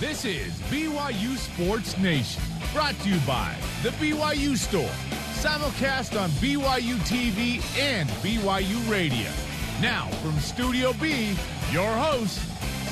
This is BYU Sports Nation, brought to you by The BYU Store, simulcast on BYU TV and BYU Radio. Now, from Studio B, your hosts,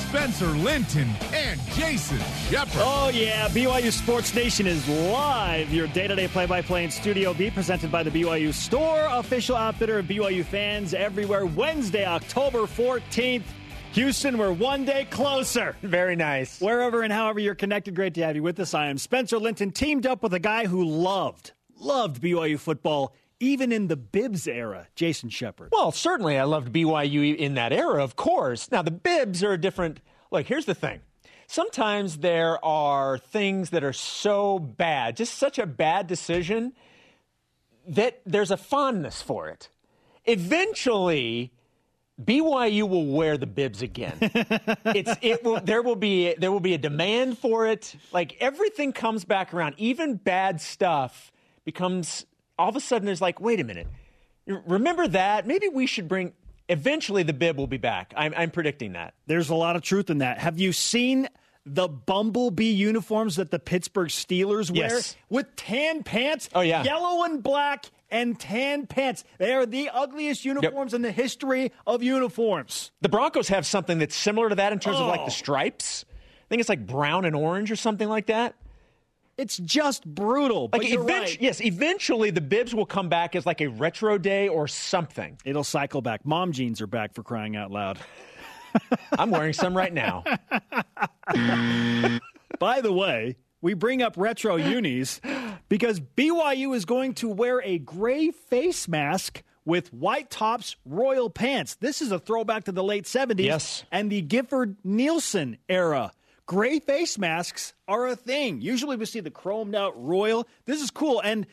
Spencer Linton and Jason Shepard. Oh, yeah. BYU Sports Nation is live. Your day to day play by play in Studio B, presented by the BYU Store, official outfitter of BYU fans everywhere. Wednesday, October 14th. Houston, we're one day closer. Very nice. Wherever and however you're connected, great to have you with us. I am Spencer Linton, teamed up with a guy who loved, loved BYU football, even in the bibs era, Jason Shepard. Well, certainly I loved BYU in that era, of course. Now, the bibs are a different. Look, here's the thing. Sometimes there are things that are so bad, just such a bad decision, that there's a fondness for it. Eventually, BYU will wear the bibs again. it's it will there will be there will be a demand for it. Like everything comes back around. Even bad stuff becomes all of a sudden there's like, wait a minute. Remember that? Maybe we should bring eventually the bib will be back. I'm I'm predicting that. There's a lot of truth in that. Have you seen the bumblebee uniforms that the Pittsburgh Steelers wear yes. with tan pants? Oh yeah. Yellow and black and tan pants. They are the ugliest uniforms yep. in the history of uniforms. The Broncos have something that's similar to that in terms oh. of like the oh. stripes. I think it's like brown and orange or something like that. It's just brutal. Like eventually, right. yes, eventually the bibs will come back as like a retro day or something. It'll cycle back. Mom jeans are back for crying out loud. I'm wearing some right now. By the way, we bring up retro unis because BYU is going to wear a gray face mask with white tops, royal pants. This is a throwback to the late 70s yes. and the Gifford Nielsen era. Gray face masks are a thing. Usually we see the chromed out royal. This is cool. And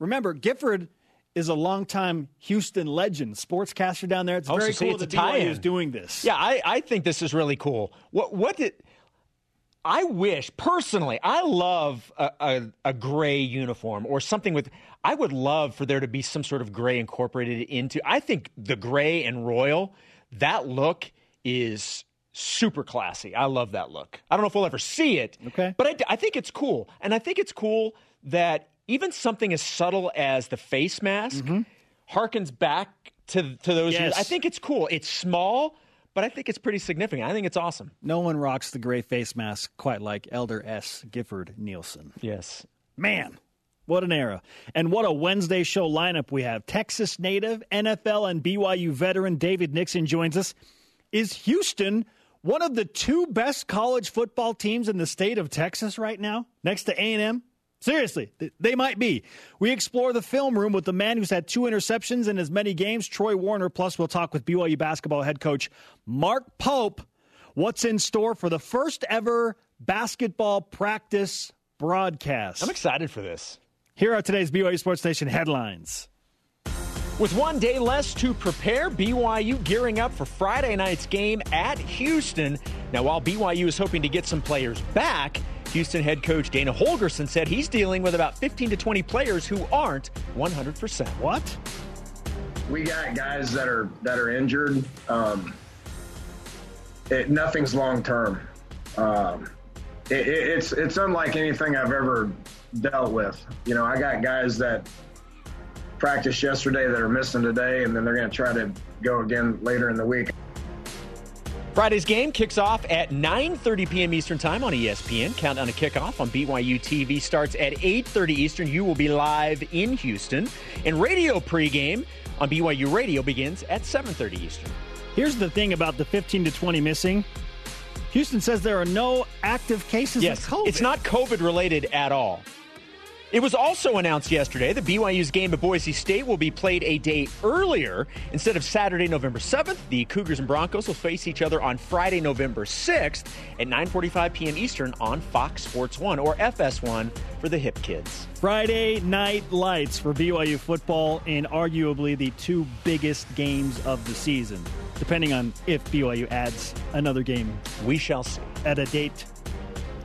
remember, Gifford is a longtime Houston legend, sportscaster down there. It's oh, very so cool that BYU is doing this. Yeah, I, I think this is really cool. What what did I wish personally, I love a, a, a, gray uniform or something with. I would love for there to be some sort of gray incorporated into. I think the gray and royal, that look is super classy. I love that look. I don't know if we'll ever see it, okay, but I, I think it's cool, and I think it's cool that even something as subtle as the face mask mm-hmm. harkens back to to those. Yes. Years. I think it's cool. It's small but I think it's pretty significant. I think it's awesome. No one rocks the gray face mask quite like Elder S. Gifford Nielsen. Yes. Man, what an era. And what a Wednesday show lineup we have. Texas native, NFL, and BYU veteran David Nixon joins us. Is Houston one of the two best college football teams in the state of Texas right now, next to A&M? Seriously, they might be. We explore the film room with the man who's had two interceptions in as many games, Troy Warner. Plus, we'll talk with BYU basketball head coach Mark Pope. What's in store for the first ever basketball practice broadcast? I'm excited for this. Here are today's BYU Sports Nation headlines. With one day less to prepare, BYU gearing up for Friday night's game at Houston. Now, while BYU is hoping to get some players back, Houston head coach Dana Holgorsen said he's dealing with about 15 to 20 players who aren't 100%. What? We got guys that are that are injured. Um, it, nothing's long term. Um, it, it, it's it's unlike anything I've ever dealt with. You know, I got guys that practiced yesterday that are missing today, and then they're going to try to go again later in the week. Friday's game kicks off at 9:30 p.m. Eastern Time on ESPN. Countdown to kickoff on BYU TV starts at 8:30 Eastern. You will be live in Houston, and radio pregame on BYU Radio begins at 7:30 Eastern. Here's the thing about the 15 to 20 missing. Houston says there are no active cases yes, of COVID. It's not COVID related at all. It was also announced yesterday that BYU's game at Boise State will be played a day earlier. Instead of Saturday, November 7th, the Cougars and Broncos will face each other on Friday, November 6th at 9:45 p.m. Eastern on Fox Sports 1 or FS1 for the hip kids. Friday night lights for BYU football in arguably the two biggest games of the season, depending on if BYU adds another game. We shall see at a date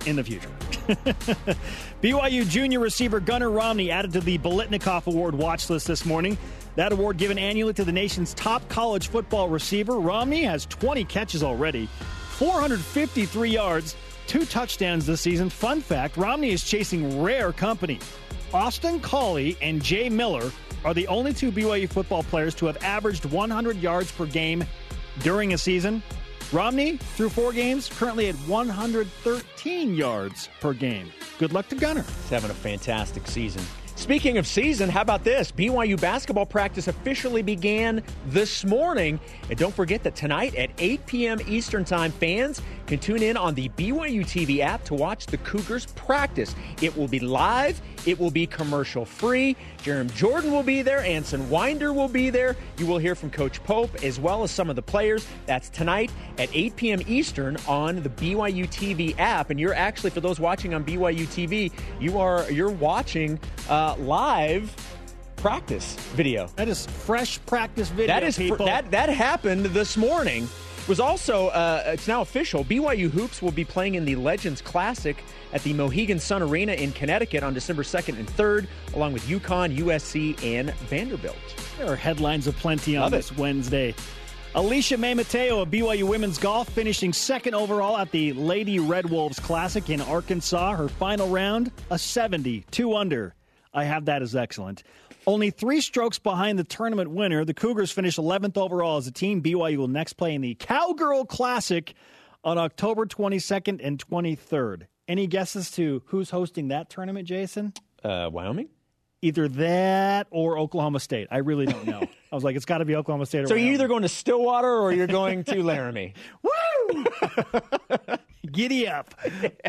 in the future. BYU junior receiver Gunnar Romney added to the Biletnikoff Award watch list this morning. That award given annually to the nation's top college football receiver. Romney has 20 catches already, 453 yards, two touchdowns this season. Fun fact Romney is chasing rare company. Austin Collie and Jay Miller are the only two BYU football players to have averaged 100 yards per game during a season. Romney, through four games, currently at 113 yards per game. Good luck to Gunnar. He's having a fantastic season. Speaking of season, how about this? BYU basketball practice officially began this morning. And don't forget that tonight at 8 p.m. Eastern Time, fans can tune in on the BYU TV app to watch the Cougars practice. It will be live, it will be commercial free. Jarom Jordan will be there, Anson Winder will be there. You will hear from Coach Pope as well as some of the players. That's tonight at 8 p.m. Eastern on the BYU TV app. And you're actually, for those watching on BYU TV, you are you're watching. Uh, live practice video. That is fresh practice video. That is people. that that happened this morning. It was also uh, it's now official. BYU hoops will be playing in the Legends Classic at the Mohegan Sun Arena in Connecticut on December 2nd and 3rd, along with UConn, USC, and Vanderbilt. There are headlines aplenty on Love this it. Wednesday. Alicia May Mateo of BYU Women's Golf finishing second overall at the Lady Red Wolves Classic in Arkansas. Her final round, a 70, two under. I have that as excellent. Only three strokes behind the tournament winner, the Cougars finished 11th overall as a team. BYU will next play in the Cowgirl Classic on October 22nd and 23rd. Any guesses to who's hosting that tournament, Jason? Uh, Wyoming. Either that or Oklahoma State. I really don't know. I was like, it's got to be Oklahoma State. Or So you're either going to Stillwater or you're going to Laramie. Woo! Giddy up.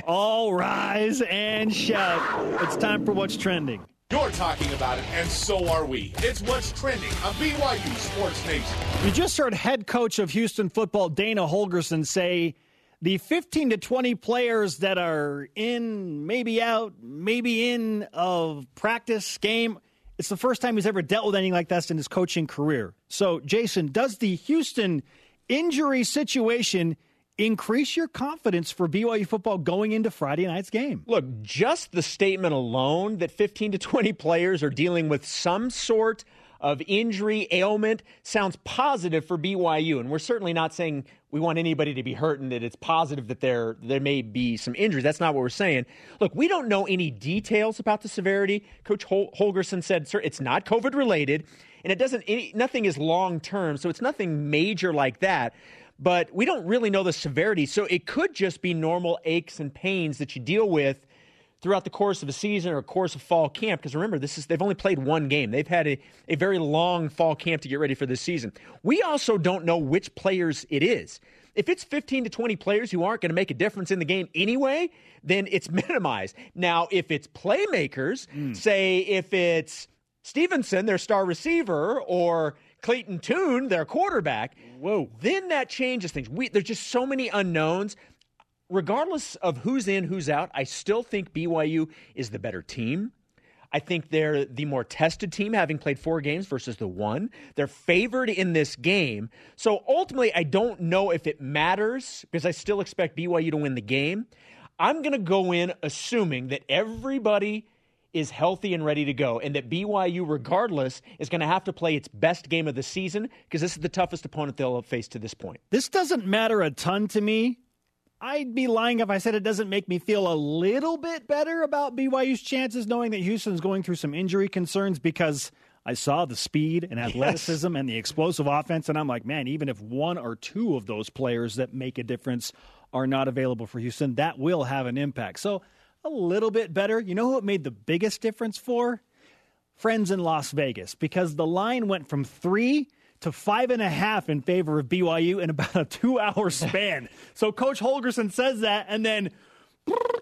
All rise and shout. It's time for what's trending. You're talking about it, and so are we. It's what's trending on BYU Sports Nation. You just heard head coach of Houston football, Dana Holgorsen, say the 15 to 20 players that are in, maybe out, maybe in of practice game. It's the first time he's ever dealt with anything like this in his coaching career. So, Jason, does the Houston injury situation increase your confidence for BYU football going into Friday night's game? Look, just the statement alone that 15 to 20 players are dealing with some sort of injury, ailment, sounds positive for BYU. And we're certainly not saying we want anybody to be hurt and that it's positive that there, there may be some injuries. That's not what we're saying. Look, we don't know any details about the severity. Coach Hol- Holgorsen said, sir, it's not COVID related. And it doesn't, any, nothing is long term. So it's nothing major like that but we don't really know the severity. So it could just be normal aches and pains that you deal with throughout the course of a season or course of fall camp. Because remember, this is they've only played one game. They've had a, a very long fall camp to get ready for this season. We also don't know which players it is. If it's 15 to 20 players who aren't going to make a difference in the game anyway, then it's minimized. Now, if it's playmakers, hmm. say if it's Stevenson, their star receiver, or Clayton Tune, their quarterback, Whoa. then that changes things. We, there's just so many unknowns. Regardless of who's in, who's out, I still think BYU is the better team. I think they're the more tested team, having played four games versus the one. They're favored in this game. So ultimately, I don't know if it matters because I still expect BYU to win the game. I'm going to go in assuming that everybody is healthy and ready to go, and that BYU, regardless, is going to have to play its best game of the season because this is the toughest opponent they'll have faced to this point. This doesn't matter a ton to me. I'd be lying if I said it doesn't make me feel a little bit better about BYU's chances knowing that Houston's going through some injury concerns because I saw the speed and athleticism and the explosive offense, and I'm like, man, even if one or two of those players that make a difference are not available for Houston, that will have an impact. So a little bit better. You know who it made the biggest difference for? Friends in Las Vegas, because the line went from three to five and a half in favor of BYU in about a two hour span. so Coach Holgorsen says that, and then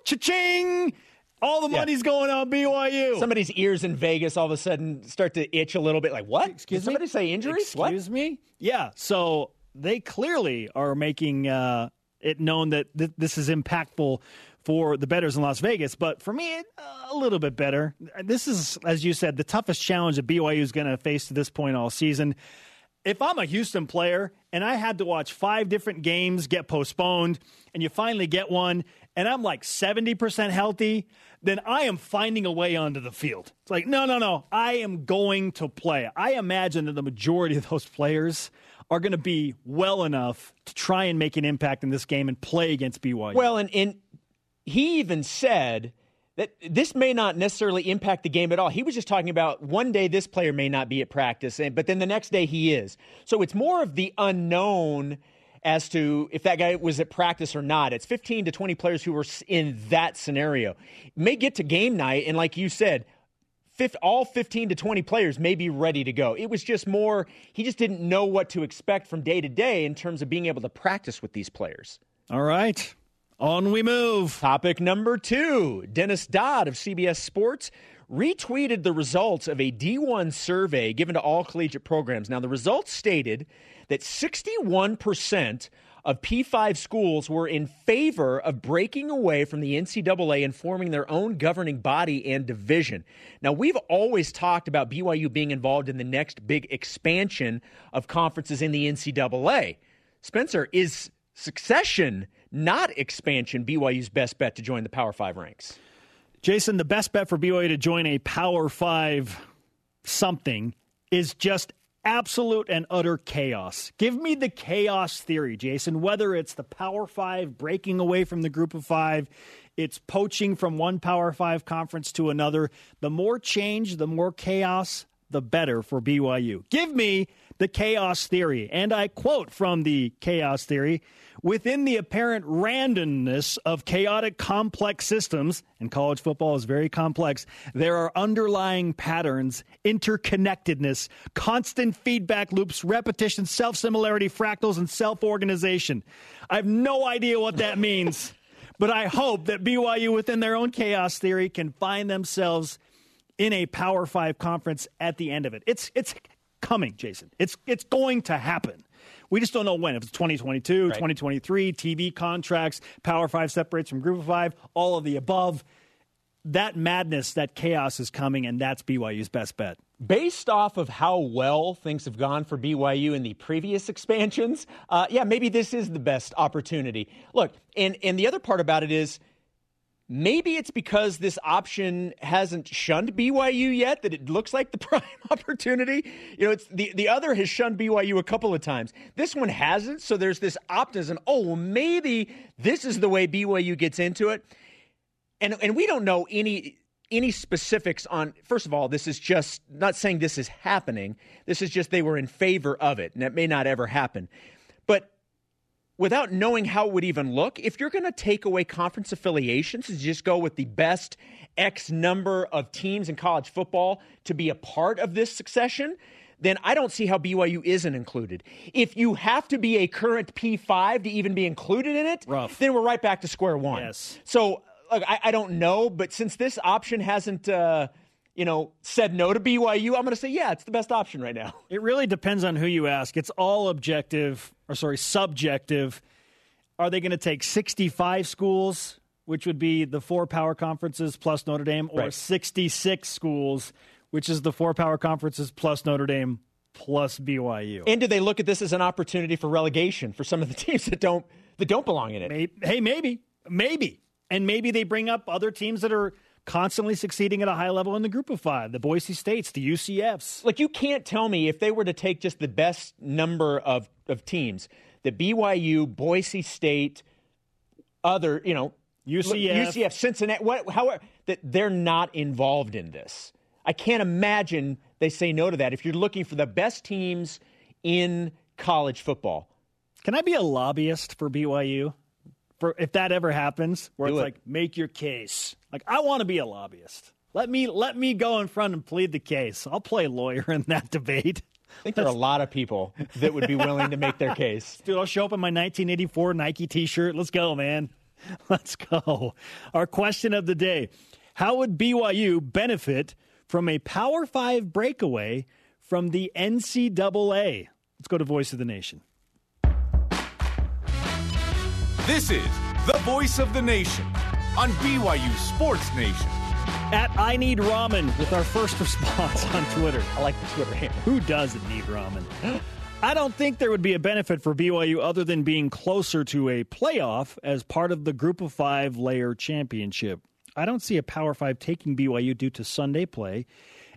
cha-ching, all the Yeah. money's going on BYU. Somebody's ears in Vegas all of a sudden start to itch a little bit. Like, what? Excuse Did me? somebody say injuries? What? Excuse me? Yeah. So they clearly are making uh, it known that th- this is impactful for the betters in Las Vegas. But for me, a little bit better. This is, as you said, the toughest challenge that BYU is going to face to this point all season. If I'm a Houston player and I had to watch five different games get postponed and you finally get one and I'm like 70% healthy, then I am finding a way onto the field. It's like, no, no, no. I am going to play. I imagine that the majority of those players are going to be well enough to try and make an impact in this game and play against BYU. Well, and, and he even said that this may not necessarily impact the game at all. He was just talking about one day this player may not be at practice, but then the next day he is. So it's more of the unknown as to if that guy was at practice or not. It's 15 to 20 players who were in that scenario. May get to game night, and like you said, all 15 to 20 players may be ready to go. It was just more, he just didn't know what to expect from day to day in terms of being able to practice with these players. All right. On we move. Topic number two Dennis Dodd of CBS Sports retweeted the results of a D1 survey given to all collegiate programs. Now, the results stated that 61% of P5 schools were in favor of breaking away from the NCAA and forming their own governing body and division. Now, we've always talked about BYU being involved in the next big expansion of conferences in the NCAA. Spencer, is succession not expansion, BYU's best bet to join the Power Five ranks? Jason, the best bet for BYU to join a Power Five something is just absolute and utter chaos. Give me the chaos theory, Jason, whether it's the Power Five breaking away from the group of five, it's poaching from one Power Five conference to another. The more change, the more chaos, the better for BYU. Give me the chaos theory. And I quote from the chaos theory within the apparent randomness of chaotic complex systems, and college football is very complex, there are underlying patterns, interconnectedness, constant feedback loops, repetition, self similarity, fractals, and self organization. I have no idea what that means. But I hope that BYU, within their own chaos theory, can find themselves in a Power Five conference at the end of it. It's it's coming, Jason. It's it's going to happen. We just don't know when. If it's 2022, right. 2023, TV contracts, Power Five separates from Group of Five, all of the above. That madness, that chaos is coming, and that's BYU's best bet. Based off of how well things have gone for BYU in the previous expansions, uh, yeah, maybe this is the best opportunity. Look, and and the other part about it is Maybe it's because this option hasn't shunned BYU yet that it looks like the prime opportunity. You know, it's the, the other has shunned BYU a couple of times. This one hasn't, so there's this optimism. Oh, well, maybe this is the way BYU gets into it. And and we don't know any any specifics on first of all, this is just not saying this is happening. This is just they were in favor of it, and it may not ever happen. Without knowing how it would even look, if you're going to take away conference affiliations and just go with the best X number of teams in college football to be a part of this succession, then I don't see how BYU isn't included. If you have to be a current P5 to even be included in it, Rough. then we're right back to square one. Yes. So, look, I, I don't know, but since this option hasn't. Uh, you know, said no to BYU, I'm going to say, yeah, it's the best option right now. It really depends on who you ask. It's all objective, or sorry, subjective. Are they going to take 65 schools, which would be the four power conferences plus Notre Dame, or right. 66 schools, which is the four power conferences plus Notre Dame plus BYU? And do they look at this as an opportunity for relegation for some of the teams that don't that don't belong in it? Maybe, hey, maybe, maybe, and maybe they bring up other teams that are constantly succeeding at a high level in the group of five the Boise States, the UCFs. Like, you can't tell me if they were to take just the best number of, of teams the BYU, Boise State, other, you know, UCF, UCF, Cincinnati, what, however, that they're not involved in this. I can't imagine they say no to that if you're looking for the best teams in college football. Can I be a lobbyist for BYU? For if that ever happens, where Do it's it. like make your case. Like I want to be a lobbyist. Let me let me go in front and plead the case. I'll play lawyer in that debate. I think there are a lot of people that would be willing to make their case. Dude, I'll show up in my 1984 Nike T-shirt. Let's go, man. Let's go. Our question of the day: How would BYU benefit from a Power Five breakaway from the NCAA? Let's go to Voice of the Nation. This is the Voice of the Nation on BYU Sports Nation. At I Need Ramen with our first response on Twitter. I like the Twitter handle. Who doesn't need ramen? I don't think there would be a benefit for BYU other than being closer to a playoff as part of the Group of Five layer championship. I don't see a Power Five taking BYU due to Sunday play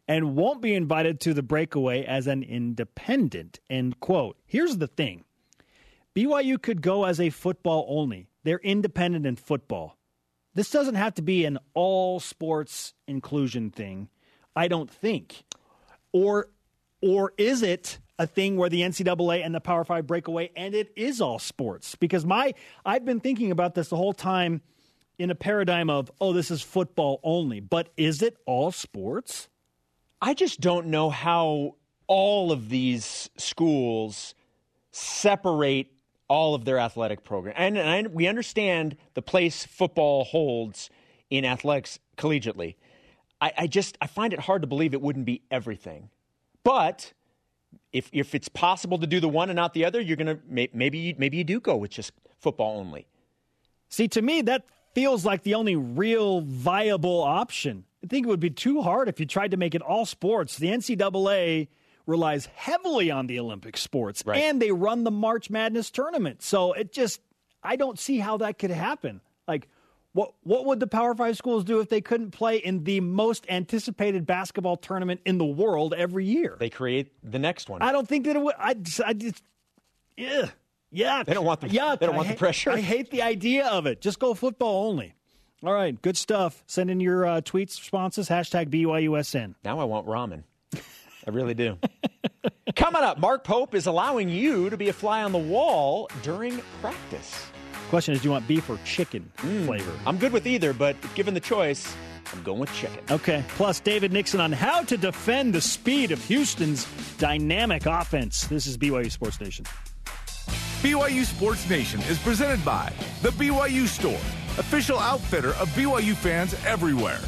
and won't be invited to the breakaway as an independent. End quote. Here's the thing BYU could go as a football only. They're independent in football. this doesn't have to be an all sports inclusion thing. I don't think, or or is it a thing where the NCAA and the Power Five break away and it is all sports? Because my I've been thinking about this the whole time in a paradigm of oh this is football only, but is it all sports? I just don't know how all of these schools separate all of their athletic program. And, and I, we understand the place football holds in athletics collegiately. I, I, just I find it hard to believe it wouldn't be everything. But if if it's possible to do the one and not the other, you're gonna maybe maybe you do go with just football only. See, to me, that feels like the only real viable option. I think it would be too hard if you tried to make it all sports. The NCAA relies heavily on the Olympic sports, right. and they run the March Madness tournament. So it just, I don't see how that could happen. Like, what what would the Power Five schools do if they couldn't play in the most anticipated basketball tournament in the world every year? They create the next one. I don't think that it would. I, I just, yeah, yeah. They don't want the yeah. They don't I want ha- the pressure. I hate the idea of it. Just go football only. All right, good stuff. Send in your uh, tweets, responses, hashtag BYUSN. Now I want ramen. I really do. Coming up, Mark Pope is allowing you to be a fly on the wall during practice. Question is, do you want beef or chicken mm, flavor? I'm good with either, but given the choice, I'm going with chicken. Okay. Plus, David Nixon on how to defend the speed of Houston's dynamic offense. This is BYU Sports Nation. BYU Sports Nation is presented by The BYU Store, official outfitter of BYU fans everywhere.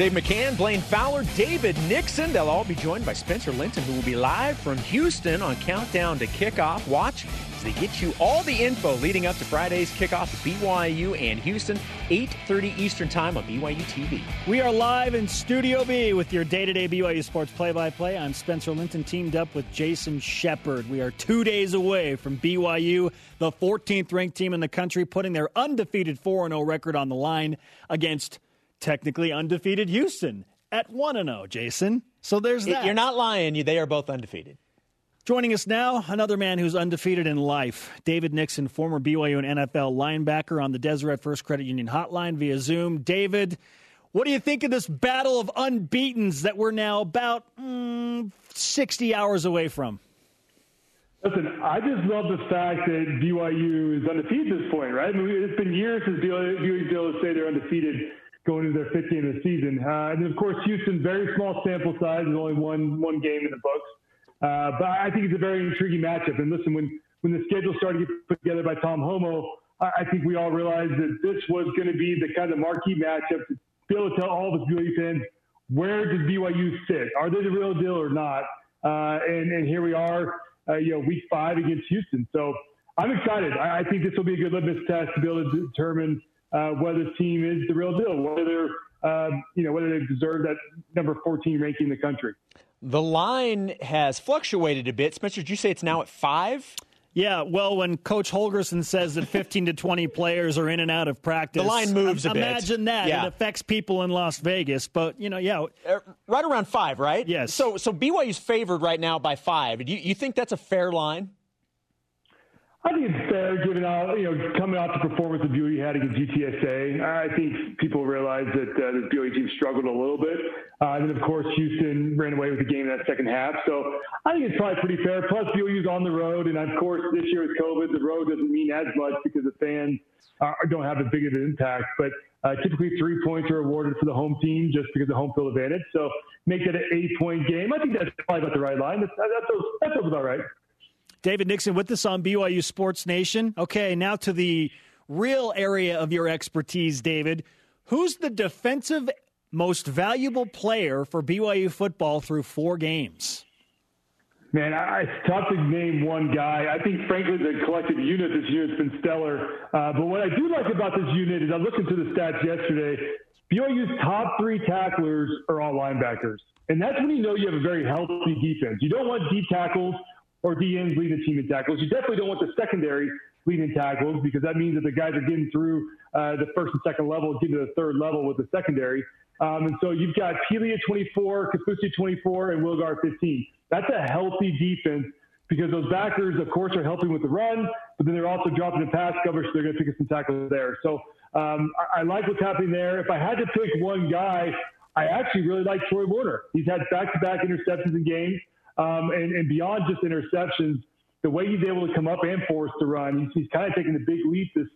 Dave McCann, Blaine Fowler, David Nixon. They'll all be joined by Spencer Linton, who will be live from Houston on Countdown to Kickoff. Watch as they get you all the info leading up to Friday's kickoff at BYU and Houston, 8.30 Eastern Time on BYU TV. We are live in Studio B with your day-to-day BYU Sports play-by-play. I'm Spencer Linton, teamed up with Jason Shepard. We are two days away from BYU, the 14th ranked team in the country, putting their undefeated 4-0 record on the line against – technically undefeated Houston at 1 0, Jason. So there's that. You're not lying. You, they are both undefeated. Joining us now, another man who's undefeated in life, David Nixon, former BYU and NFL linebacker on the Deseret First Credit Union hotline via Zoom. David, what do you think of this battle of unbeatens that we're now about mm, 60 hours away from? Listen, I just love the fact that BYU is undefeated at this point, right? I mean, it's been years since BYU has been able to say they're undefeated going into their fifth game of the season. Uh, and of course, Houston, very small sample size, there's only one one game in the books. Uh, but I think it's a very intriguing matchup. And listen, when when the schedule started to get put together by Tom Holmoe, I, I think we all realized that this was going to be the kind of marquee matchup to be able to tell all us BYU fans where does BYU sit? Are they the real deal or not? Uh, and, and here we are, uh, you know, week five against Houston. So I'm excited. I, I think this will be a good litmus test to be able to determine uh, whether the team is the real deal, whether they're, um, you know, whether they deserve that number 14 ranking in the country. The line has fluctuated a bit. Spencer, did you say it's now at five? Yeah, well, when Coach Holgorsen says that 15 to 20 players are in and out of practice, the line moves a bit. Imagine that. Yeah. It affects people in Las Vegas, but, you know, yeah. Uh, right around five, right? Yes. So, so BYU's favored right now by five. Do you, you think that's a fair line? I think it's fair, given out you know coming off the performance that BYU had against UTSA. I think people realize that uh, the BYU team struggled a little bit, uh, and then of course Houston ran away with the game in that second half. So I think it's probably pretty fair. Plus BYU's on the road, and of course this year with COVID, the road doesn't mean as much because the fans are, don't have as big of an impact. But uh, typically three points are awarded for the home team just because of home field advantage. So make it an eight-point game. I think that's probably about the right line. That's that's, that's about right. David Nixon with us on BYU Sports Nation. Okay, now to the real area of your expertise, David. Who's the defensive most valuable player for BYU football through four games? Man, it's tough to name one guy. I think, frankly, the collective unit this year has been stellar. Uh, but what I do like about this unit is I looked into the stats yesterday. BYU's top three tacklers are all linebackers. And that's when you know you have a very healthy defense. You don't want deep tackles or DNs leading the team in tackles. You definitely don't want the secondary leading tackles because that means that the guys are getting through uh, the first and second level, getting to the third level with the secondary. Um, and so you've got Pili at 24, Kaufusi 24, and Wilgar 15. That's a healthy defense because those backers, of course, are helping with the run, but then they're also dropping the pass coverage, so they're going to pick up some tackles there. So um, I, I like what's happening there. If I had to pick one guy, I actually really like Troy Warner. He's had back-to-back interceptions in games, um, and, and beyond just interceptions, the way he's able to come up and force the run, he's, he's kind of taking the big leap this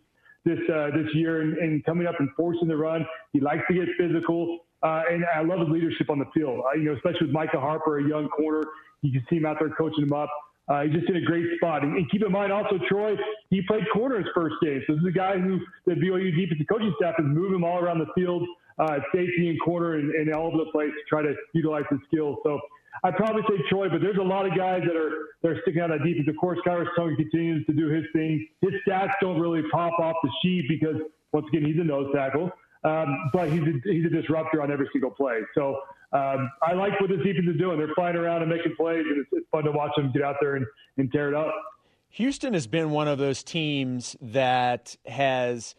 this uh, this year and, and, coming up and forcing the run. He likes to get physical, uh, and I love his leadership on the field. Uh, you know, especially with Micah Harper, a young corner, you can see him out there coaching him up. Uh, he's just in a great spot. And, and, keep in mind also, Troy, he played corner his first game. So this is a guy who the BYU defensive coaching staff is moving him all around the field, uh, safety and corner and, and all over the place to try to utilize his skills. So I'd probably say Troy, but there's a lot of guys that are that are sticking out that defense. Of course, Khyiris Tonga continues to do his thing. His stats don't really pop off the sheet because once again he's a nose tackle, um, but he's a, he's a disruptor on every single play. So um, I like what this defense is doing. They're flying around and making plays, and it's, it's fun to watch them get out there and, and tear it up. Houston has been one of those teams that has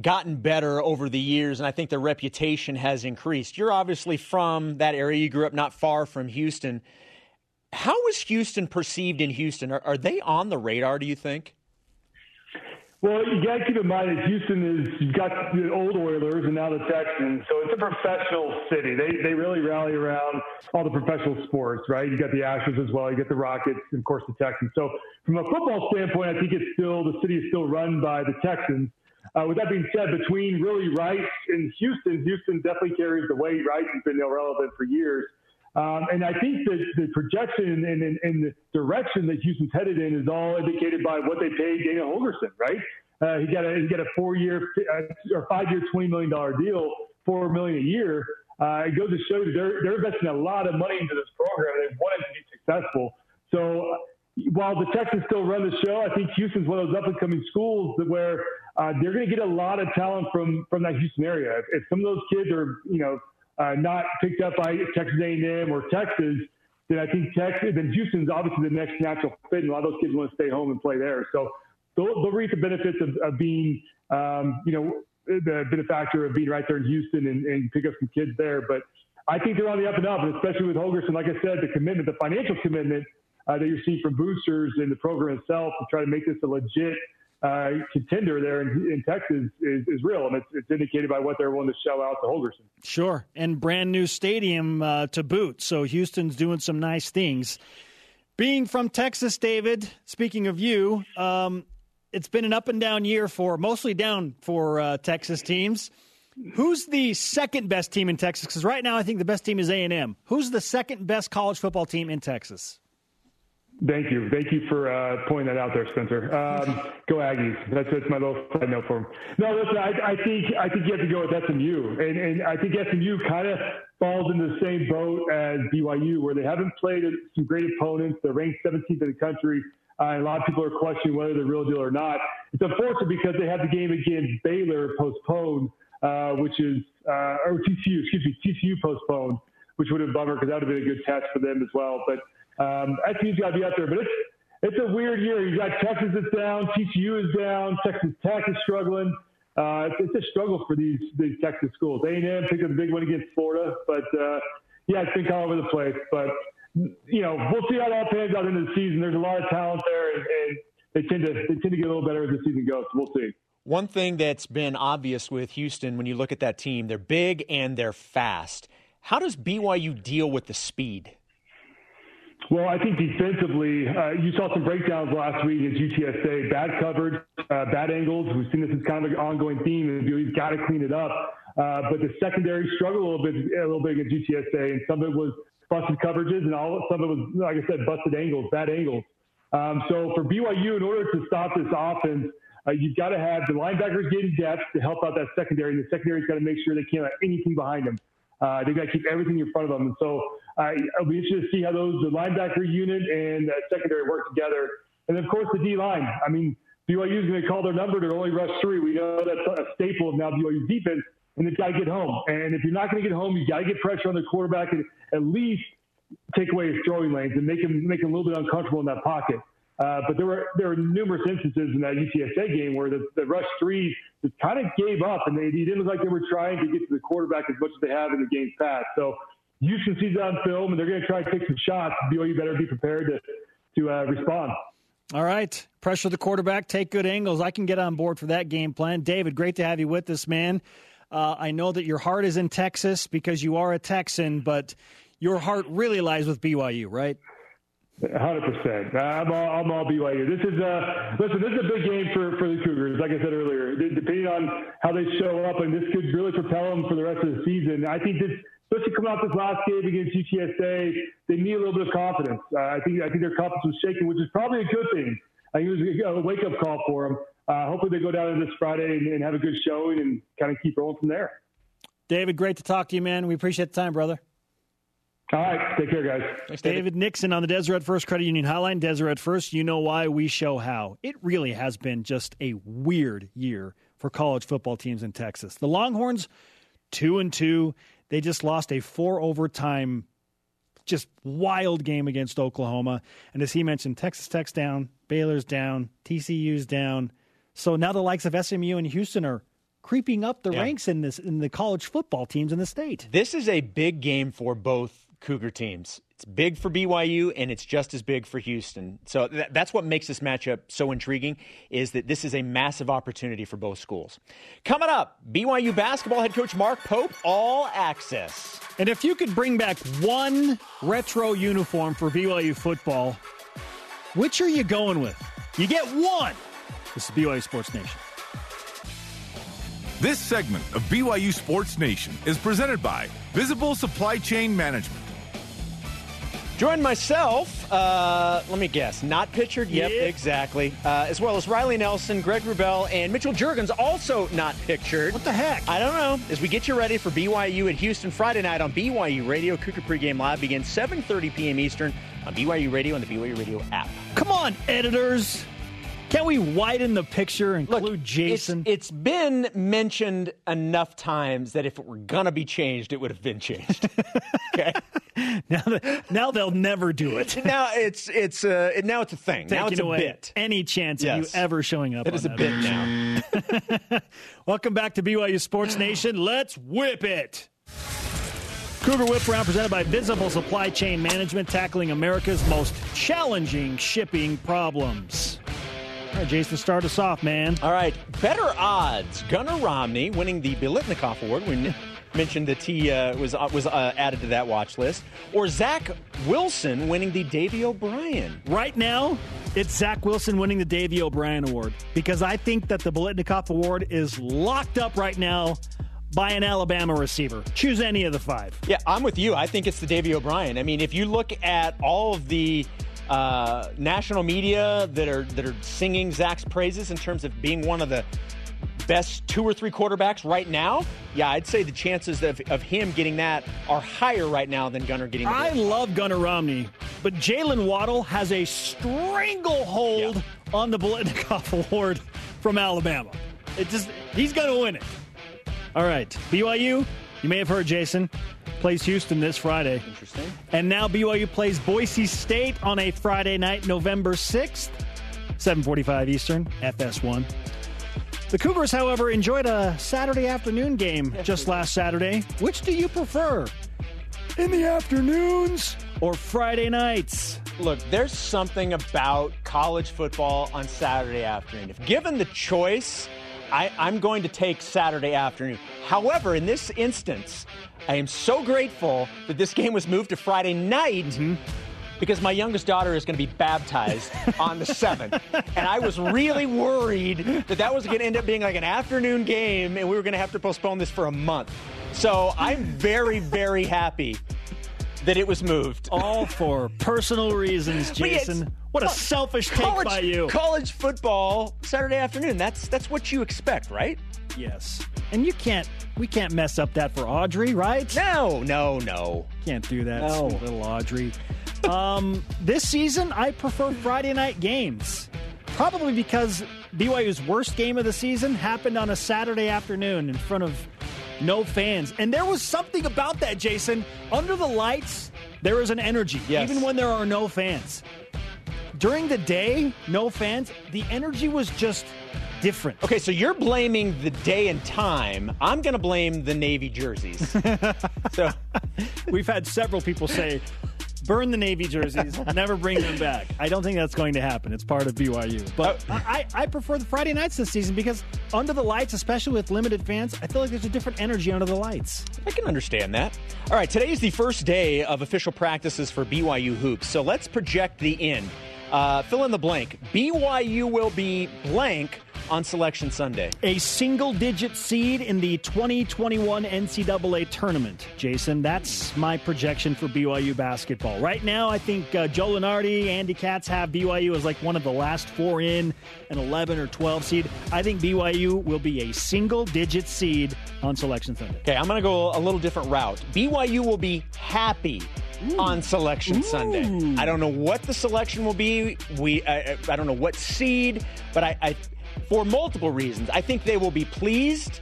gotten better over the years, and I think their reputation has increased. You're obviously from that area. You grew up not far from Houston. How is Houston perceived in Houston? Are, are they on the radar, do you think? Well, you got to keep in mind that Houston is you've got the old Oilers and now the Texans, so it's a professional city. They they really rally around all the professional sports, right? You got the Astros as well, you get the Rockets, and of course the Texans. So from a football standpoint, I think it's still the city is still run by the Texans. Uh, with that being said, between really Rice and Houston, Houston definitely carries the weight. Rice has been irrelevant for years. Um, and I think that the projection and, and, and, the direction that Houston's headed in is all indicated by what they paid Dana Holgorsen, right? Uh, he got a he got a four year uh, or five year twenty million dollar deal, four million a year. Uh, it goes to show you they're they're investing a lot of money into this program. They want it to be successful. So while the Texans still run the show, I think Houston's one of those up and coming schools that where uh, they're going to get a lot of talent from from that Houston area. If, if some of those kids are, you know, uh, not picked up by Texas A&M or Texas, then I think Texas, then Houston's obviously the next natural fit, and a lot of those kids want to stay home and play there. So they'll, they'll reap the benefits of, of being, um, you know, the benefactor of being right there in Houston and, and pick up some kids there. But I think they're on the up and up, and especially with Holgorsen, like I said, the commitment, the financial commitment uh, that you're seeing from boosters and the program itself to try to make this a legit uh, contender there in, in Texas is, is, real, and it's, it's, indicated by what they're willing to shell out to Holgorsen. Sure, and brand new stadium uh, to boot. So Houston's doing some nice things. Being from Texas, David. Speaking of you, um, it's been an up and down year for mostly down for uh, Texas teams. Who's the second best team in Texas? Because right now, I think the best team is A and M. Who's the second best college football team in Texas? Thank you. Thank you for uh, pointing that out there, Spencer. Um, go Aggies. That's, that's my little side note for him. No, listen, I, I, think I think you have to go with SMU, and, and I think SMU kind of falls into the same boat as BYU, where they haven't played some great opponents. They're ranked 17th in the country. Uh, a lot of people are questioning whether they're real deal or not. It's unfortunate because they had the game against Baylor postponed, uh, which is uh, or TCU, excuse me, TCU postponed, which would have bummer because that would have been a good test for them as well. But um, SU's got to be out there, but it's it's a weird year. You got Texas is down, TCU is down, Texas Tech is struggling. Uh, it's, a struggle for these these Texas schools. A&M picked up a big one against Florida, but uh, yeah, it's been all over the place. But you know, we'll see how that pans out into the season. There's a lot of talent there, and, and they tend to they tend to get a little better as the season goes. We'll see. One thing that's been obvious with Houston when you look at that team, they're big and they're fast. How does BYU deal with the speed? Well, I think defensively, uh, you saw some breakdowns last week against UTSA. Bad coverage, uh, bad angles. We've seen this as kind of an ongoing theme, and you've got to clean it up. Uh, but the secondary struggled a little bit, a little bit against UTSA, and some of it was busted coverages, and all some of it was, like I said, busted angles, bad angles. Um, so for BYU, in order to stop this offense, uh, you've got to have the linebackers getting depth to help out that secondary, and the secondary's got to make sure they can't let anything behind them. Uh, they've got to keep everything in front of them. And so uh, I'll be interested to see how those the linebacker unit and uh, secondary work together. And of course, the D line. I mean, BYU is going to call their number to only rush three. We know that's a staple of now BYU's defense, and they've got to get home. And if you're not going to get home, you got to get pressure on the quarterback and at least take away his throwing lanes and make him make him a little bit uncomfortable in that pocket. Uh, but there were there were numerous instances in that UTSA game where the, the rush three just kind of gave up, and they, it didn't look like they were trying to get to the quarterback as much as they have in the game's past. So Houston sees that on film, and they're going to try to take some shots. BYU better be prepared to to uh, respond. All right. Pressure the quarterback, take good angles. I can get on board for that game plan. David, great to have you with us, man. Uh, I know that your heart is in Texas because you are a Texan, but your heart really lies with BYU, right? Hundred percent. I'm all, I'm all BYU. This is a listen. This is a big game for, for the Cougars. Like I said earlier, depending on how they show up, and this could really propel them for the rest of the season. I think this, especially coming off this last game against UTSA, they need a little bit of confidence. Uh, I think I think their confidence was shaken, which is probably a good thing. I think it was a wake up call for them. Uh, hopefully, they go down there this Friday and, and have a good showing and kind of keep rolling from there. David, great to talk to you, man. We appreciate the time, brother. All right. Take care, guys. Thanks, David. David. Nixon on the Deseret First Credit Union Hotline. Deseret First, you know why, we show how. It really has been just a weird year for college football teams in Texas. The Longhorns, two and two. They just lost a four overtime, just wild game against Oklahoma. And as he mentioned, Texas Tech's down, Baylor's down, TCU's down. So now the likes of SMU and Houston are creeping up the yeah. ranks in this in the college football teams in the state. This is a big game for both Cougar teams. It's big for BYU and it's just as big for Houston. So th- that's what makes this matchup so intriguing is that this is a massive opportunity for both schools. Coming up, BYU basketball head coach Mark Pope all access. And if you could bring back one retro uniform for BYU football, which are you going with? You get one. This is BYU Sports Nation. This segment of BYU Sports Nation is presented by Visible Supply Chain Management. Join myself, uh, let me guess, not pictured? Yep, yeah. exactly. Uh, as well as Riley Nelson, Greg Wrubell, and Mitchell Juergens, also not pictured. What the heck? I don't know. As we get you ready for BYU at Houston Friday night on BYU Radio, Cougar Pregame Live begins 7.30 p.m. Eastern on BYU Radio and the BYU Radio app. Come on, editors. Can we widen the picture, include Look, Jason? It's, it's been mentioned enough times that if it were gonna be changed, it would have been changed. okay. now, now they'll never do it. now it's it's uh, now it's a thing. Taking now it's a away bit. Any chance yes. of you ever showing up? It is a bit now. Welcome back to BYU Sports Nation. Let's whip it. Cougar Whip Round presented by Visible Supply Chain Management, tackling America's most challenging shipping problems. All right, Jason, start us off, man. All right, better odds. Gunnar Romney winning the Biletnikoff Award. We mentioned that he uh, was uh, was uh, added to that watch list, or Zach Wilson winning the Davy O'Brien. Right now, it's Zach Wilson winning the Davy O'Brien Award because I think that the Biletnikoff Award is locked up right now by an Alabama receiver. Choose any of the five. Yeah, I'm with you. I think it's the Davy O'Brien. I mean, if you look at all of the uh, national media that are that are singing Zach's praises in terms of being one of the best two or three quarterbacks right now, yeah, I'd say the chances of, of him getting that are higher right now than Gunnar getting. I love Gunnar Romney, but Jaylen Waddle has a stranglehold yeah. on the Biletnikoff Award from Alabama. It just he's going to win it. All right, BYU. You may have heard Jason plays Houston this Friday. Interesting. And now BYU plays Boise State on a Friday night, November 6th, 7:45 Eastern, FS1. The Cougars, however, enjoyed a Saturday afternoon game just last Saturday. Which do you prefer? In the afternoons or Friday nights? Look, there's something about college football on Saturday afternoon. If given the choice, I, am going to take Saturday afternoon. However, in this instance, I am so grateful that this game was moved to Friday night. Mm-hmm because my youngest daughter is going to be baptized on the 7th. And I was really worried that that was going to end up being like an afternoon game and we were going to have to postpone this for a month. So I'm very, very happy that it was moved. All for personal reasons, Jason. What a selfish college, take by you. College football Saturday afternoon. That's that's what you expect, right? Yes. And you can't we can't mess up that for Audrey, right? No, no, no. Can't do that, no. little Audrey. um, this season I prefer Friday night games. Probably because BYU's worst game of the season happened on a Saturday afternoon in front of no fans. And there was something about that, Jason. Under the lights, there is an energy, yes. even when there are no fans. During the day, no fans, the energy was just different. Okay, so you're blaming the day and time. I'm going to blame the Navy jerseys. so we've had several people say burn the Navy jerseys, never bring them back. I don't think that's going to happen. It's part of BYU. But Oh. I, I prefer the Friday nights this season because under the lights, especially with limited fans, I feel like there's a different energy under the lights. I can understand that. All right, today is the first day of official practices for BYU hoops. So let's project the end. Uh, fill in the blank. BYU will be blank on Selection Sunday. A single digit seed in the 2021 NCAA tournament. Jason, that's my projection for BYU basketball. Right now, I think uh, Joe Lunardi, Andy Katz have BYU as like one of the last four in, an 11 or 12 seed. I think BYU will be a single digit seed on Selection Sunday. Okay, I'm going to go a little different route. BYU will be happy on Selection Sunday. I don't know what the selection will be. We I, I don't know what seed, but I, I for multiple reasons, I think they will be pleased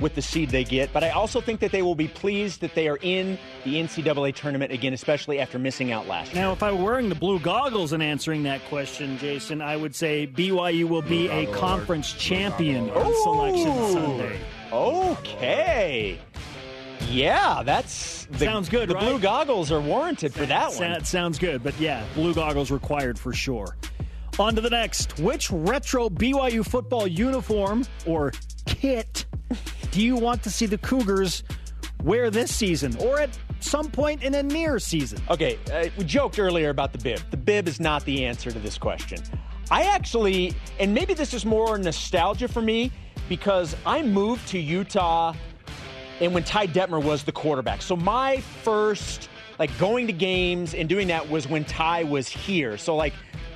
with the seed they get, but I also think that they will be pleased that they are in the NCAA tournament again, especially after missing out last year. Now, if I were wearing the blue goggles and answering that question, Jason, I would say BYU will be a conference champion on Selection Sunday. Okay. Yeah, that's the, Sounds good, The right? blue goggles are warranted for that one. That sounds good, but yeah, blue goggles required for sure. On to the next. Which retro BYU football uniform or kit do you want to see the Cougars wear this season or at some point in a near season? Okay, uh, we joked earlier about the bib. The bib is not the answer to this question. I actually, and maybe this is more nostalgia for me because I moved to Utah and when Ty Detmer was the quarterback. So my first, like going to games and doing that was when Ty was here. So like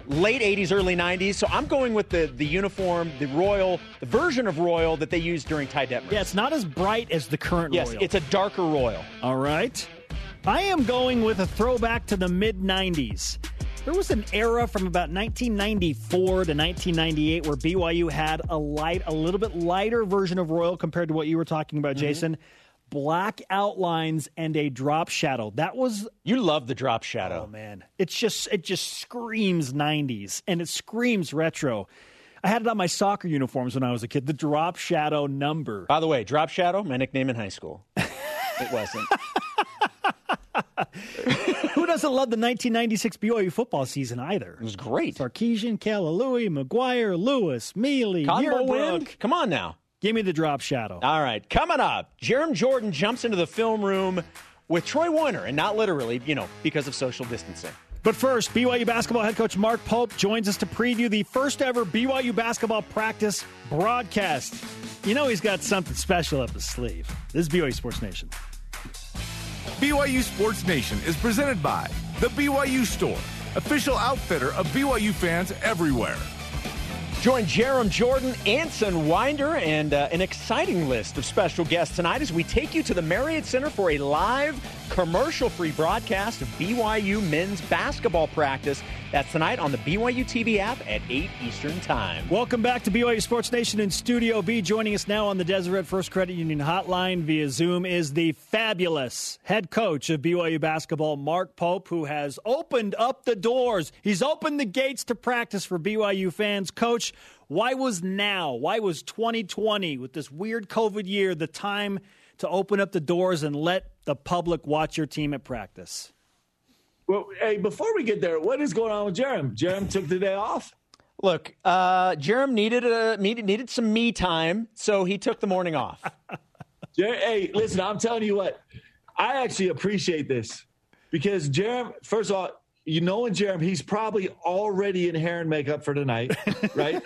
late 80s, early 90s. So I'm going with the, the uniform, the Royal, the version of Royal that they used during Ty Detmer. Yeah, it's not as bright as the current Yes, Royal. it's a darker Royal. All right. I am going with a throwback to the mid 90s. There was an era from about 1994 to 1998 where BYU had a light, a little bit lighter version of Royal compared to what you were talking about, mm-hmm. Jason. Black outlines and a drop shadow. That was You love the drop shadow. oh man, it's just it just screams 90s and it screams retro. I had it on my soccer uniforms when I was a kid. The drop shadow number. By the way, Drop Shadow, my nickname in high school. it wasn't. Who doesn't love the 1996 BYU football season either? It was great. Sarkisian, Kealaluhi, McGuire, Lewis, Mili, wind? Come on now. Give me the drop shadow. All right, coming up, Jarom Jordan jumps into the film room with Troy Warner, and not literally, you know, because of social distancing. But first, BYU basketball head coach Mark Pope joins us to preview the first ever BYU basketball practice broadcast. You know he's got something special up his sleeve. This is BYU Sports Nation. BYU Sports Nation is presented by The BYU Store, official outfitter of BYU fans everywhere. Join Jarom Jordan, Anson Winder, and uh, an exciting list of special guests tonight as we take you to the Marriott Center for a live, commercial free broadcast of BYU men's basketball practice. That's tonight on the BYU TV app at 8 Eastern Time. Welcome back to BYU Sports Nation in Studio B. Joining us now on the Deseret First Credit Union hotline via Zoom is the fabulous head coach of BYU basketball, Mark Pope, who has opened up the doors. He's opened the gates to practice for BYU fans. Coach, why was now, why was 2020 with this weird COVID year the time to open up the doors and let the public watch your team at practice? Well, hey, before we get there, what is going on with Jarom? Jarom took the day off. Look, uh, Jarom needed a needed, needed some me time, so he took the morning off. Jer- hey, listen, I'm telling you what, I actually appreciate this because Jarom, first of all, you know, in Jarom, he's probably already in hair and makeup for tonight, right?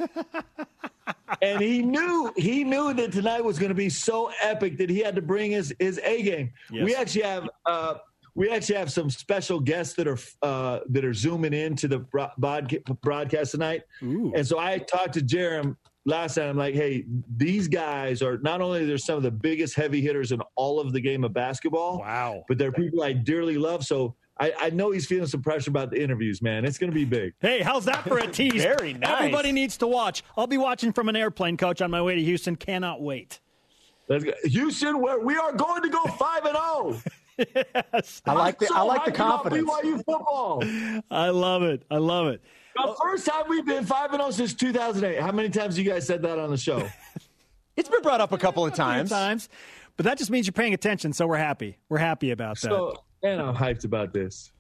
and he knew he knew that tonight was going to be so epic that he had to bring his his A game. Yes. We actually have uh, we actually have some special guests that are uh, that are zooming in to the broadcast tonight. Ooh. And so I talked to Jarom last night. I'm like, hey, these guys are not only they're some of the biggest heavy hitters in all of the game of basketball, Wow. but they're people I dearly love. So I, I know he's feeling some pressure about the interviews, man. It's going to be big. Hey, how's that for a tease? Very nice. Everybody needs to watch. I'll be watching from an airplane, coach, on my way to Houston. Cannot wait. Let's go. Houston, where we are going to go five and zero. yes. I like the I like the confidence. BYU football. I love it. I love it. The first time we've been five and zero since 2008. How many times you guys said that on the show? It's been brought up a couple of times. Times. But that just means you're paying attention, so we're happy. We're happy about that. So, man, I'm hyped about this.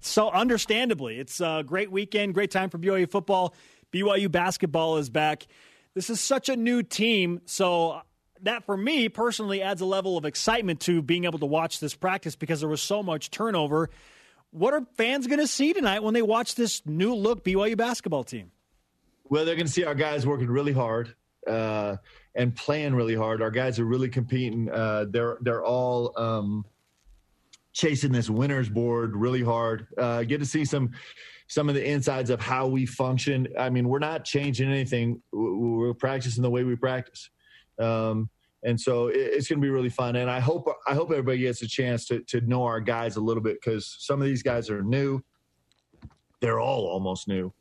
So, understandably, it's a great weekend, great time for BYU football. BYU basketball is back. This is such a new team, so that for me personally adds a level of excitement to being able to watch this practice because there was so much turnover. What are fans going to see tonight when they watch this new look BYU basketball team? Well, they're going to see our guys working really hard uh, and playing really hard. Our guys are really competing. Uh, they're they're all um, chasing this winners board really hard. Uh, get to see some some of the insides of how we function. I mean, we're not changing anything. We're practicing the way we practice. Um, and so it's going to be really fun. And I hope I hope everybody gets a chance to to know our guys a little bit because some of these guys are new. They're all almost new,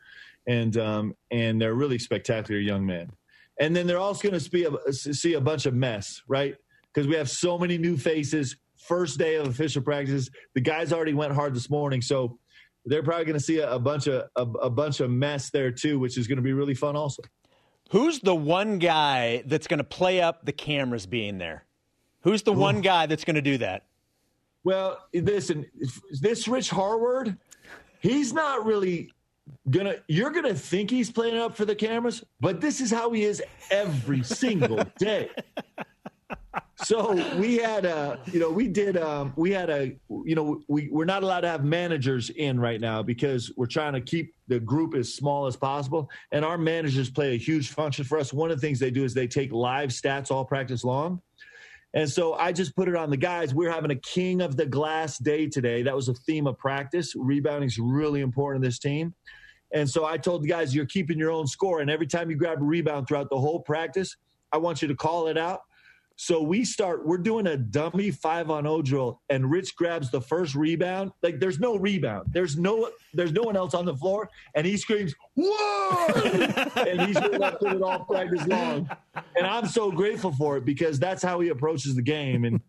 and um, and they're really spectacular young men. And then they're also going to see a, see a bunch of mess, right? Because we have so many new faces. First day of official practice, the guys already went hard this morning, so they're probably going to see a, a bunch of a, a bunch of mess there too, which is going to be really fun also. Who's the one guy that's going to play up the cameras being there? Who's the Ooh. one guy that's going to do that? Well, listen, this Rich Harward, he's not really gonna. You're gonna think he's playing up for the cameras, but this is how he is every single day so we had a, you know, we did, um, we had a, you know, we, we're not allowed to have managers in right now because we're trying to keep the group as small as possible. And our managers play a huge function for us. One of the things they do is they take live stats all practice long. And so I just put it on the guys. We're having a king of the glass day today. That was a theme of practice. Rebounding is really important in this team. And so I told the guys, you're keeping your own score. And every time you grab a rebound throughout the whole practice, I want you to call it out so we start, we're doing a dummy five on O drill, and Rich grabs the first rebound. Like there's no rebound. There's no there's no one else on the floor, and he screams, Whoa! and he's been left with it all practice long. And I'm so grateful for it because that's how he approaches the game. And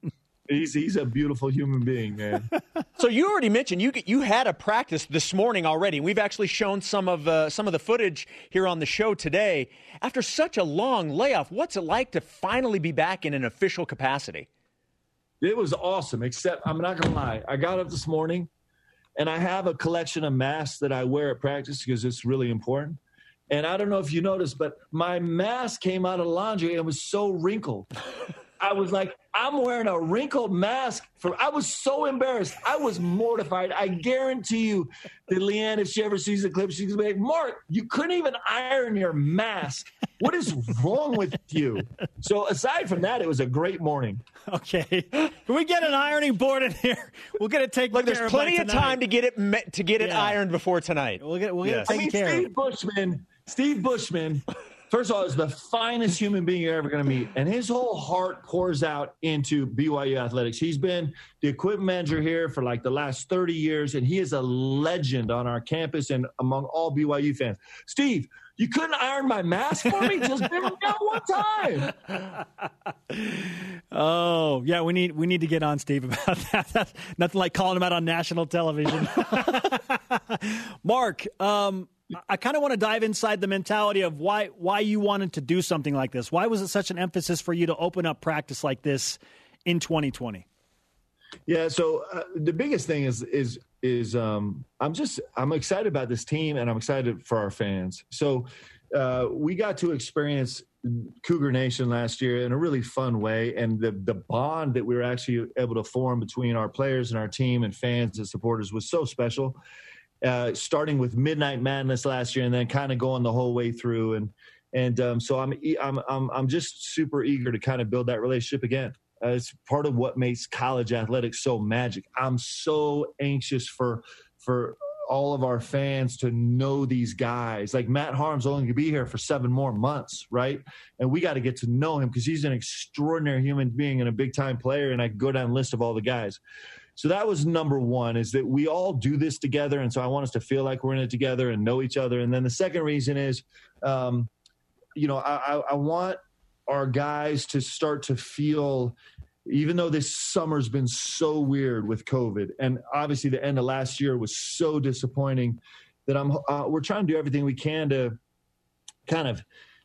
He's he's a beautiful human being, man. so you already mentioned you you had a practice this morning already. We've actually shown some of uh, some of the footage here on the show today. After such a long layoff, what's it like to finally be back in an official capacity? It was awesome. Except I'm not gonna lie, I got up this morning, and I have a collection of masks that I wear at practice because it's really important. And I don't know if you noticed, but my mask came out of laundry and was so wrinkled. I was like, I'm wearing a wrinkled mask for I was so embarrassed. I was mortified. I guarantee you that Leanne, if she ever sees the clip, she's gonna be like, Mark, you couldn't even iron your mask. What is wrong with you? So aside from that, it was a great morning. Okay. Can we get an ironing board in here? We'll get it taken Look, there's plenty of time to get it to get it yeah. ironed before tonight. We'll get we'll get yes. it taken I mean, care Steve. Bushman, Steve Bushman First of all, is the finest human being you're ever going to meet, and his whole heart pours out into BYU athletics. He's been the equipment manager here for like the last 30 years, and he is a legend on our campus and among all BYU fans. Steve, you couldn't iron my mask for me? Just down one time. Oh yeah, we need we need to get on Steve about that. That's nothing like calling him out on national television. Mark, um, I kind of want to dive inside the mentality of why why you wanted to do something like this. Why was it such an emphasis for you to open up practice like this in 2020? Yeah, so uh, the biggest thing is is is um, I'm just I'm excited about this team and I'm excited for our fans. So uh, we got to experience Cougar Nation last year in a really fun way, and the the bond that we were actually able to form between our players and our team and fans and supporters was so special uh, starting with Midnight Madness last year and then kind of going the whole way through. And and um, so I'm, I'm I'm I'm just super eager to kind of build that relationship again. Uh, it's part of what makes college athletics so magic. I'm so anxious for for all of our fans to know these guys. Like Matt Haarms' only going to be here for seven more months, right? And we got to get to know him because he's an extraordinary human being and a big time player. And I go down list of all the guys. So that was number one is that we all do this together. And so I want us to feel like we're in it together and know each other. And then the second reason is, um, you know, I, I want our guys to start to feel even though this summer's been so weird with COVID, and obviously the end of last year was so disappointing, that I'm uh, we're trying to do everything we can to kind of,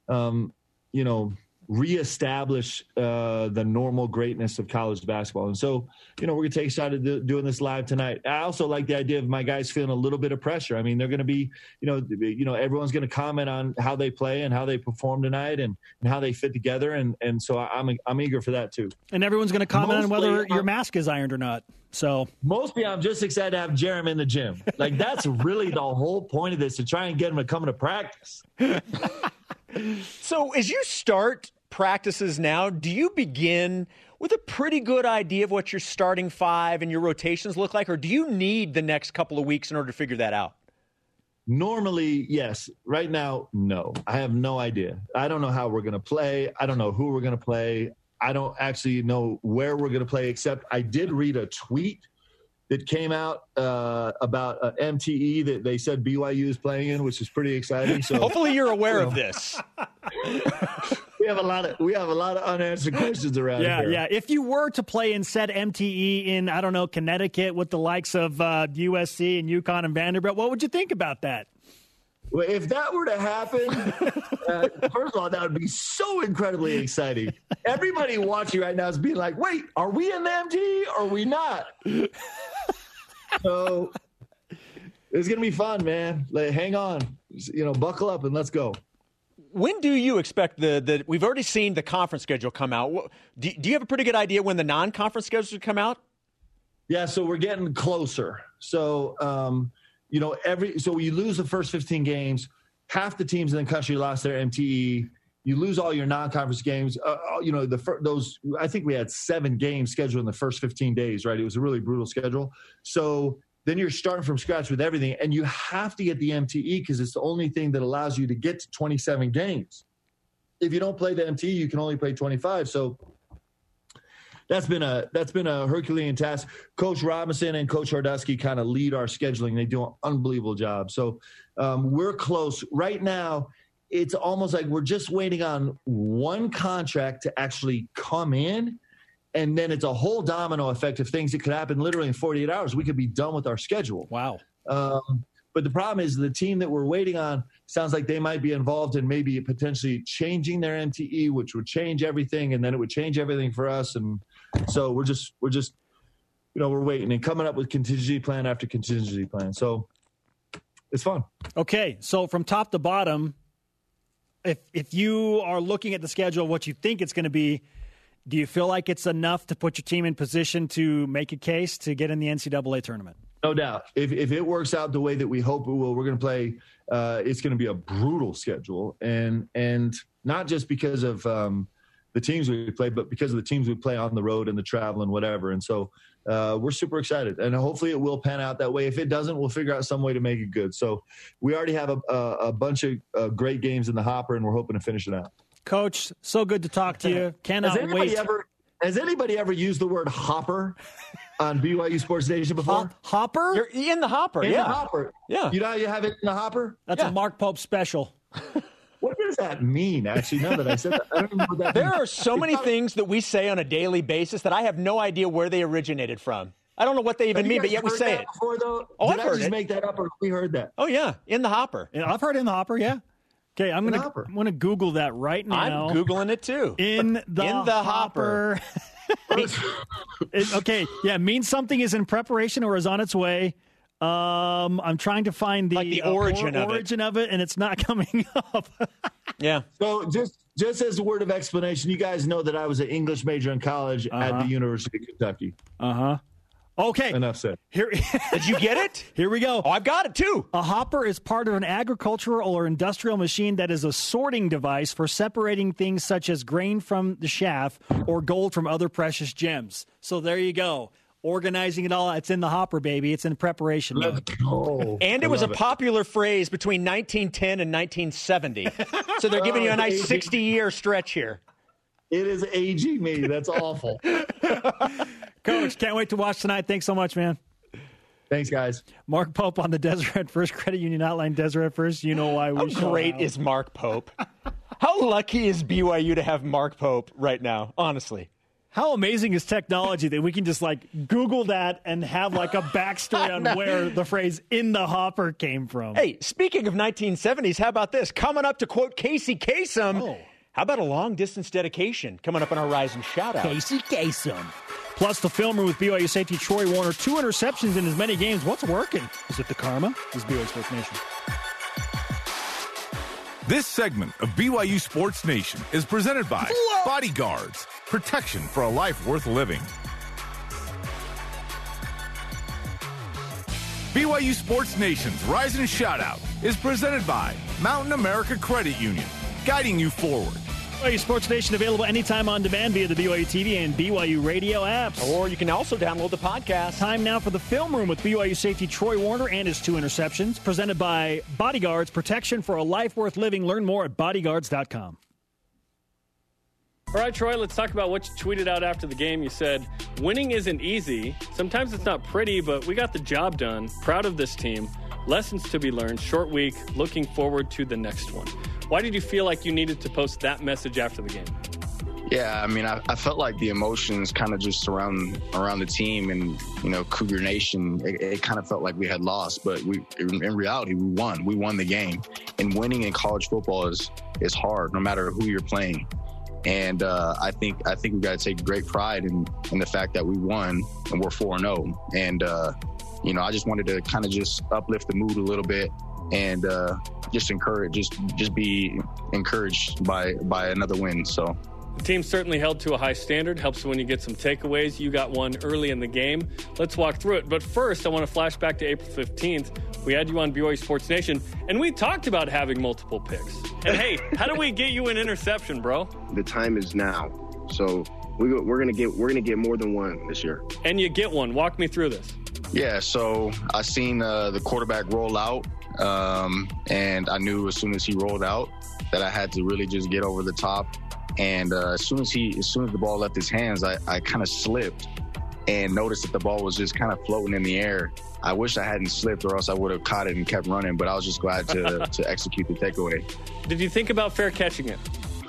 um, you know, reestablish uh, the normal greatness of college basketball. And so, you know, we're going to take a shot at do, doing this live tonight. I also like the idea of my guys feeling a little bit of pressure. I mean, they're going to be, you know, you know, everyone's going to comment on how they play and how they perform tonight and, and how they fit together. And and so I'm I'm eager for that too. And everyone's going to comment Mostly, on whether your mask is ironed or not. So mostly, I'm just excited to have Jarom in the gym. Like that's really the whole point of this to try and get him to come to practice. so as you start practices now, do you begin with a pretty good idea of what your starting five and your rotations look like, or do you need the next couple of weeks in order to figure that out? Normally, yes. Right now, no. I have no idea. I don't know how we're going to play. I don't know who we're going to play. I don't actually know where we're going to play, except I did read a tweet that came out uh, about uh, MTE that they said BYU is playing in, which is pretty exciting. So hopefully you're aware you know. of this. we have a lot of we have a lot of unanswered questions around yeah, here. Yeah, If you were to play in said MTE in I don't know Connecticut with the likes of uh, USC and UConn and Vanderbilt, what would you think about that? Well, if that were to happen, uh, first of all, that would be so incredibly exciting. Everybody watching right now is being like, "Wait, are we in the MT or are we not?" so it's gonna be fun, man. Like, hang on, you know, buckle up and let's go. When do you expect the the? We've already seen the conference schedule come out. Do, do you have a pretty good idea when the non-conference schedule should come out? Yeah, so we're getting closer. So. um you know, every so you lose the first 15 games, half the teams in the country lost their MTE. You lose all your non-conference games. Uh, uh you know, the those I think we had seven games scheduled in the first 15 days. Right, it was a really brutal schedule. So then you're starting from scratch with everything, and you have to get the MTE because it's the only thing that allows you to get to 27 games. If you don't play the MTE, you can only play 25. So that's been a that's been a Herculean task. Coach Robinson and Coach Hardusky kind of lead our scheduling. They do an unbelievable job. So um, we're close right now. It's almost like we're just waiting on one contract to actually come in, and then it's a whole domino effect of things that could happen literally in 48 hours. We could be done with our schedule. Wow. Um, but the problem is the team that we're waiting on sounds like they might be involved in maybe potentially changing their MTE, which would change everything, and then it would change everything for us. And so we're just we're just you know we're waiting and coming up with contingency plan after contingency plan. So it's fun. Okay, so from top to bottom, if if you are looking at the schedule, what you think it's going to be, do you feel like it's enough to put your team in position to make a case to get in the NCAA tournament? No doubt. If if it works out the way that we hope it will, we're going to play. Uh, it's going to be a brutal schedule, and and not just because of um, the teams we play, but because of the teams we play on the road and the travel and whatever. And so uh, we're super excited, and hopefully it will pan out that way. If it doesn't, we'll figure out some way to make it good. So we already have a, a, a bunch of uh, great games in the hopper, and we're hoping to finish it out. Coach, so good to talk to you. Cannot has wait. Ever, has anybody ever used the word hopper on BYU Sports Nation before? hopper? You're in the hopper. In yeah. the hopper. Yeah. You know how you have it in the hopper? That's yeah. a Mark Pope special. What does that mean? Actually, now that I said that, I don't know what that there means. are so many things that we say on a daily basis that I have no idea where they originated from. I don't know what they even mean, but yet we say it. Before, though? Oh, Did I've I heard just it. make that up, or we heard that? Oh yeah, in the hopper. Yeah, I've heard in the hopper. Yeah. Okay, I'm gonna I'm gonna Google that right now. I'm googling it too. In the in the hopper. hopper. it, okay, yeah, means something is in preparation or is on its way. Um, I'm trying to find the, like the origin, uh, or, origin of, it. of it, and it's not coming up. yeah. So just just as a word of explanation, you guys know that I was an English major in college uh-huh. at the University of Kentucky. Uh huh. Okay. Enough said. Here, Did you get it? Here we go. Oh, I've got it too. A hopper is part of an agricultural or industrial machine that is a sorting device for separating things such as grain from the chaff or gold from other precious gems. So there you go organizing it all. It's in the hopper, baby. It's in preparation mode. And it was a it. popular phrase between 1910 and 1970. so they're giving you a nice 60 year stretch here. It is aging me. That's awful. Coach, can't wait to watch tonight. Thanks so much, man. Thanks, guys. Mark Pope on the Deseret First Credit Union Outline. Deseret First, you know why we How great is Mark Pope? How lucky is BYU to have Mark Pope right now, honestly? How amazing is technology that we can just like Google that and have like a backstory on where the phrase in the hopper came from? Hey, speaking of 1970s, how about this? Coming up to quote Casey Kasem. Oh. How about a long distance dedication coming up on our Rise and Shout Out? Casey Kasem. Plus, the film room with BYU safety Troy Warner. Two interceptions in as many games. What's working? Is it the karma? Is BYU Sports Nation. This segment of BYU Sports Nation is presented by Bodyguards, protection for a life worth living. BYU Sports Nation's Rise and Shoutout is presented by Mountain America Credit Union, guiding you forward. BYU Sports Nation available anytime on demand via the BYU TV and BYU radio apps. Or you can also download the podcast. Time now for the film room with BYU safety Troy Warner and his two interceptions. Presented by Bodyguards, protection for a life worth living. Learn more at bodyguards.com. All right, Troy, let's talk about what you tweeted out after the game. You said, winning isn't easy. Sometimes it's not pretty, but we got the job done. Proud of this team. Lessons to be learned. Short week. Looking forward to the next one. Why did you feel like you needed to post that message after the game? Yeah, I mean, I, I felt like the emotions kind of just around around the team and you know Cougar Nation. It, it kind of felt like we had lost, but we in, reality we won. We won the game, and winning in college football is is hard, no matter who you're playing. And uh, I think I think we got to take great pride in in the fact that we won and we're four and zero. And uh, you know, I just wanted to kind of just uplift the mood a little bit and uh, just encourage, just just be encouraged by by another win. So. The team certainly held to a high standard, helps when you get some takeaways. You got one early in the game. Let's walk through it. But first, I want to flash back to April 15th. We had you on BYU Sports Nation, and we talked about having multiple picks. And hey, how do we get you an interception, bro? The time is now. So we, we're gonna get we're gonna get more than one this year. And you get one. Walk me through this. Yeah, so I seen uh, the quarterback roll out, um, and I knew as soon as he rolled out that I had to really just get over the top and uh, as soon as he, as soon as the ball left his hands, I, I kind of slipped and noticed that the ball was just kind of floating in the air. I wish I hadn't slipped, or else I would have caught it and kept running. But I was just glad to to execute the takeaway. Did you think about fair catching it?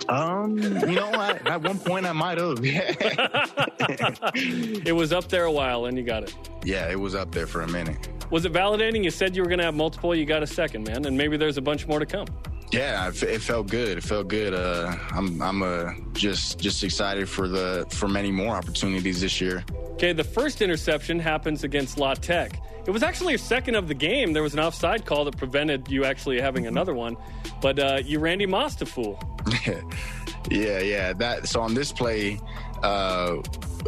Um, you know what? At one point, I might have. it was up there a while, and you got it. Yeah, it was up there for a minute. Was it validating? You said you were going to have multiple. You got a second, man, and maybe there's a bunch more to come. Yeah, it felt good. It felt good. Uh, I'm I'm uh, just just excited for the for many more opportunities this year. Okay, the first interception happens against La Tech. It was actually a second of the game. There was an offside call that prevented you actually having another one, but uh, you Randy Moss to fool. yeah, yeah. That so on this play, uh,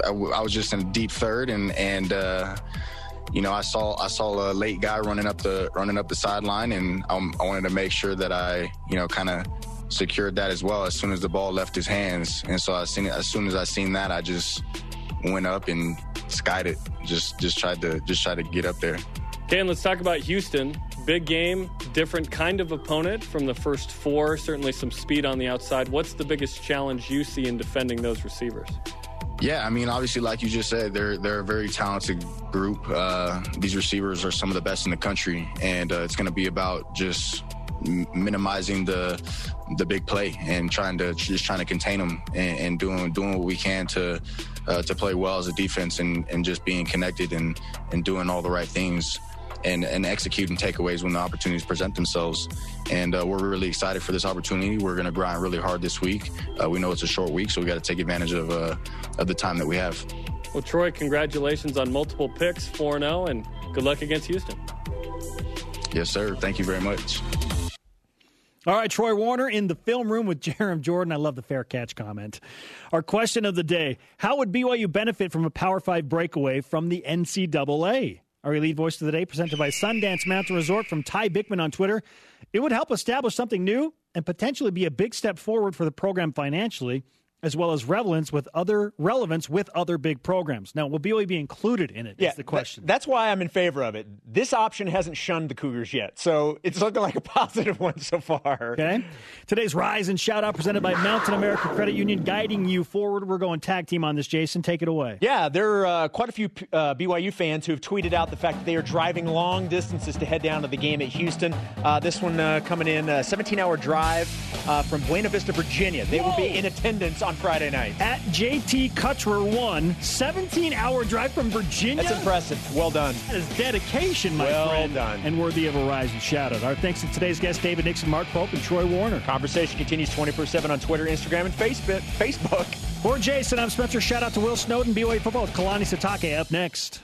I, I, was just in a deep third and and. Uh, you know, I saw I saw a late guy running up the running up the sideline, and um, I wanted to make sure that I, you know, kind of secured that as well as soon as the ball left his hands. And so I seen as soon as I seen that, I just went up and skied it. Just just tried to just try to get up there. And let's talk about Houston. Big game, different kind of opponent from the first four. Certainly some speed on the outside. What's the biggest challenge you see in defending those receivers? Yeah, I mean, obviously, like you just said, they're they're a very talented group. Uh, these receivers are some of the best in the country, and uh, it's going to be about just minimizing the the big play and trying to just trying to contain them and, and doing doing what we can to uh, to play well as a defense and, and just being connected and and doing all the right things and, and executing takeaways when the opportunities present themselves. And uh, we're really excited for this opportunity. We're going to grind really hard this week. Uh, we know it's a short week, so we got to take advantage of uh, of the time that we have. Well, Troy, congratulations on multiple picks, 4 0, and good luck against Houston. Yes, sir. Thank you very much. All right, Troy Warner in the film room with Jarom Jordan. I love the fair catch comment. Our question of the day How would BYU benefit from a Power 5 breakaway from the NCAA? Our elite voice of the day, presented by Sundance Mountain Resort from Ty Bickman on Twitter. It would help establish something new and potentially be a big step forward for the program financially as well as relevance with other relevance with other big programs. Now, will BYU be included in it? Yeah, is the question. That, that's why I'm in favor of it. This option hasn't shunned the Cougars yet, so it's looking like a positive one so far. Okay. Today's rise and shout out presented by Mountain America Credit Union, guiding you forward. We're going tag team on this. Jason, take it away. Yeah, there are uh, quite a few uh, BYU fans who have tweeted out the fact that they are driving long distances to head down to the game at Houston. Uh, this one uh, coming in a 17 hour drive uh, from Buena Vista, Virginia. They Whoa. will be in attendance on Friday night. At JT Cutrer one, 17 hour drive from Virginia. That's impressive. Well done. That is dedication, my well friend. done. And worthy of a rising shout out. Our thanks to today's guests, David Nixon, Mark Pope, and Troy Warner. Conversation continues 24 7 on Twitter, Instagram, and Facebook. Facebook. For Jason, I'm Spencer. Shout out to Will Snowden, BYU football with Kalani Sitake up next.